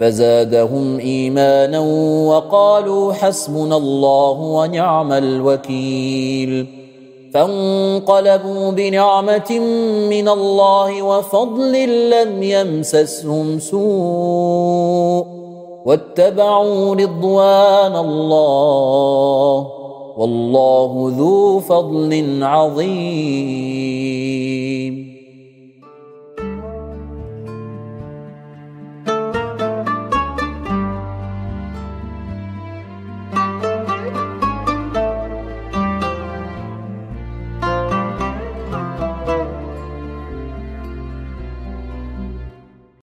فزادهم إيمانا وقالوا حسبنا الله ونعم الوكيل. فانقلبوا بنعمة من الله وفضل لم يمسسهم سوء. واتبعوا رضوان الله. والله ذو فضل عظيم.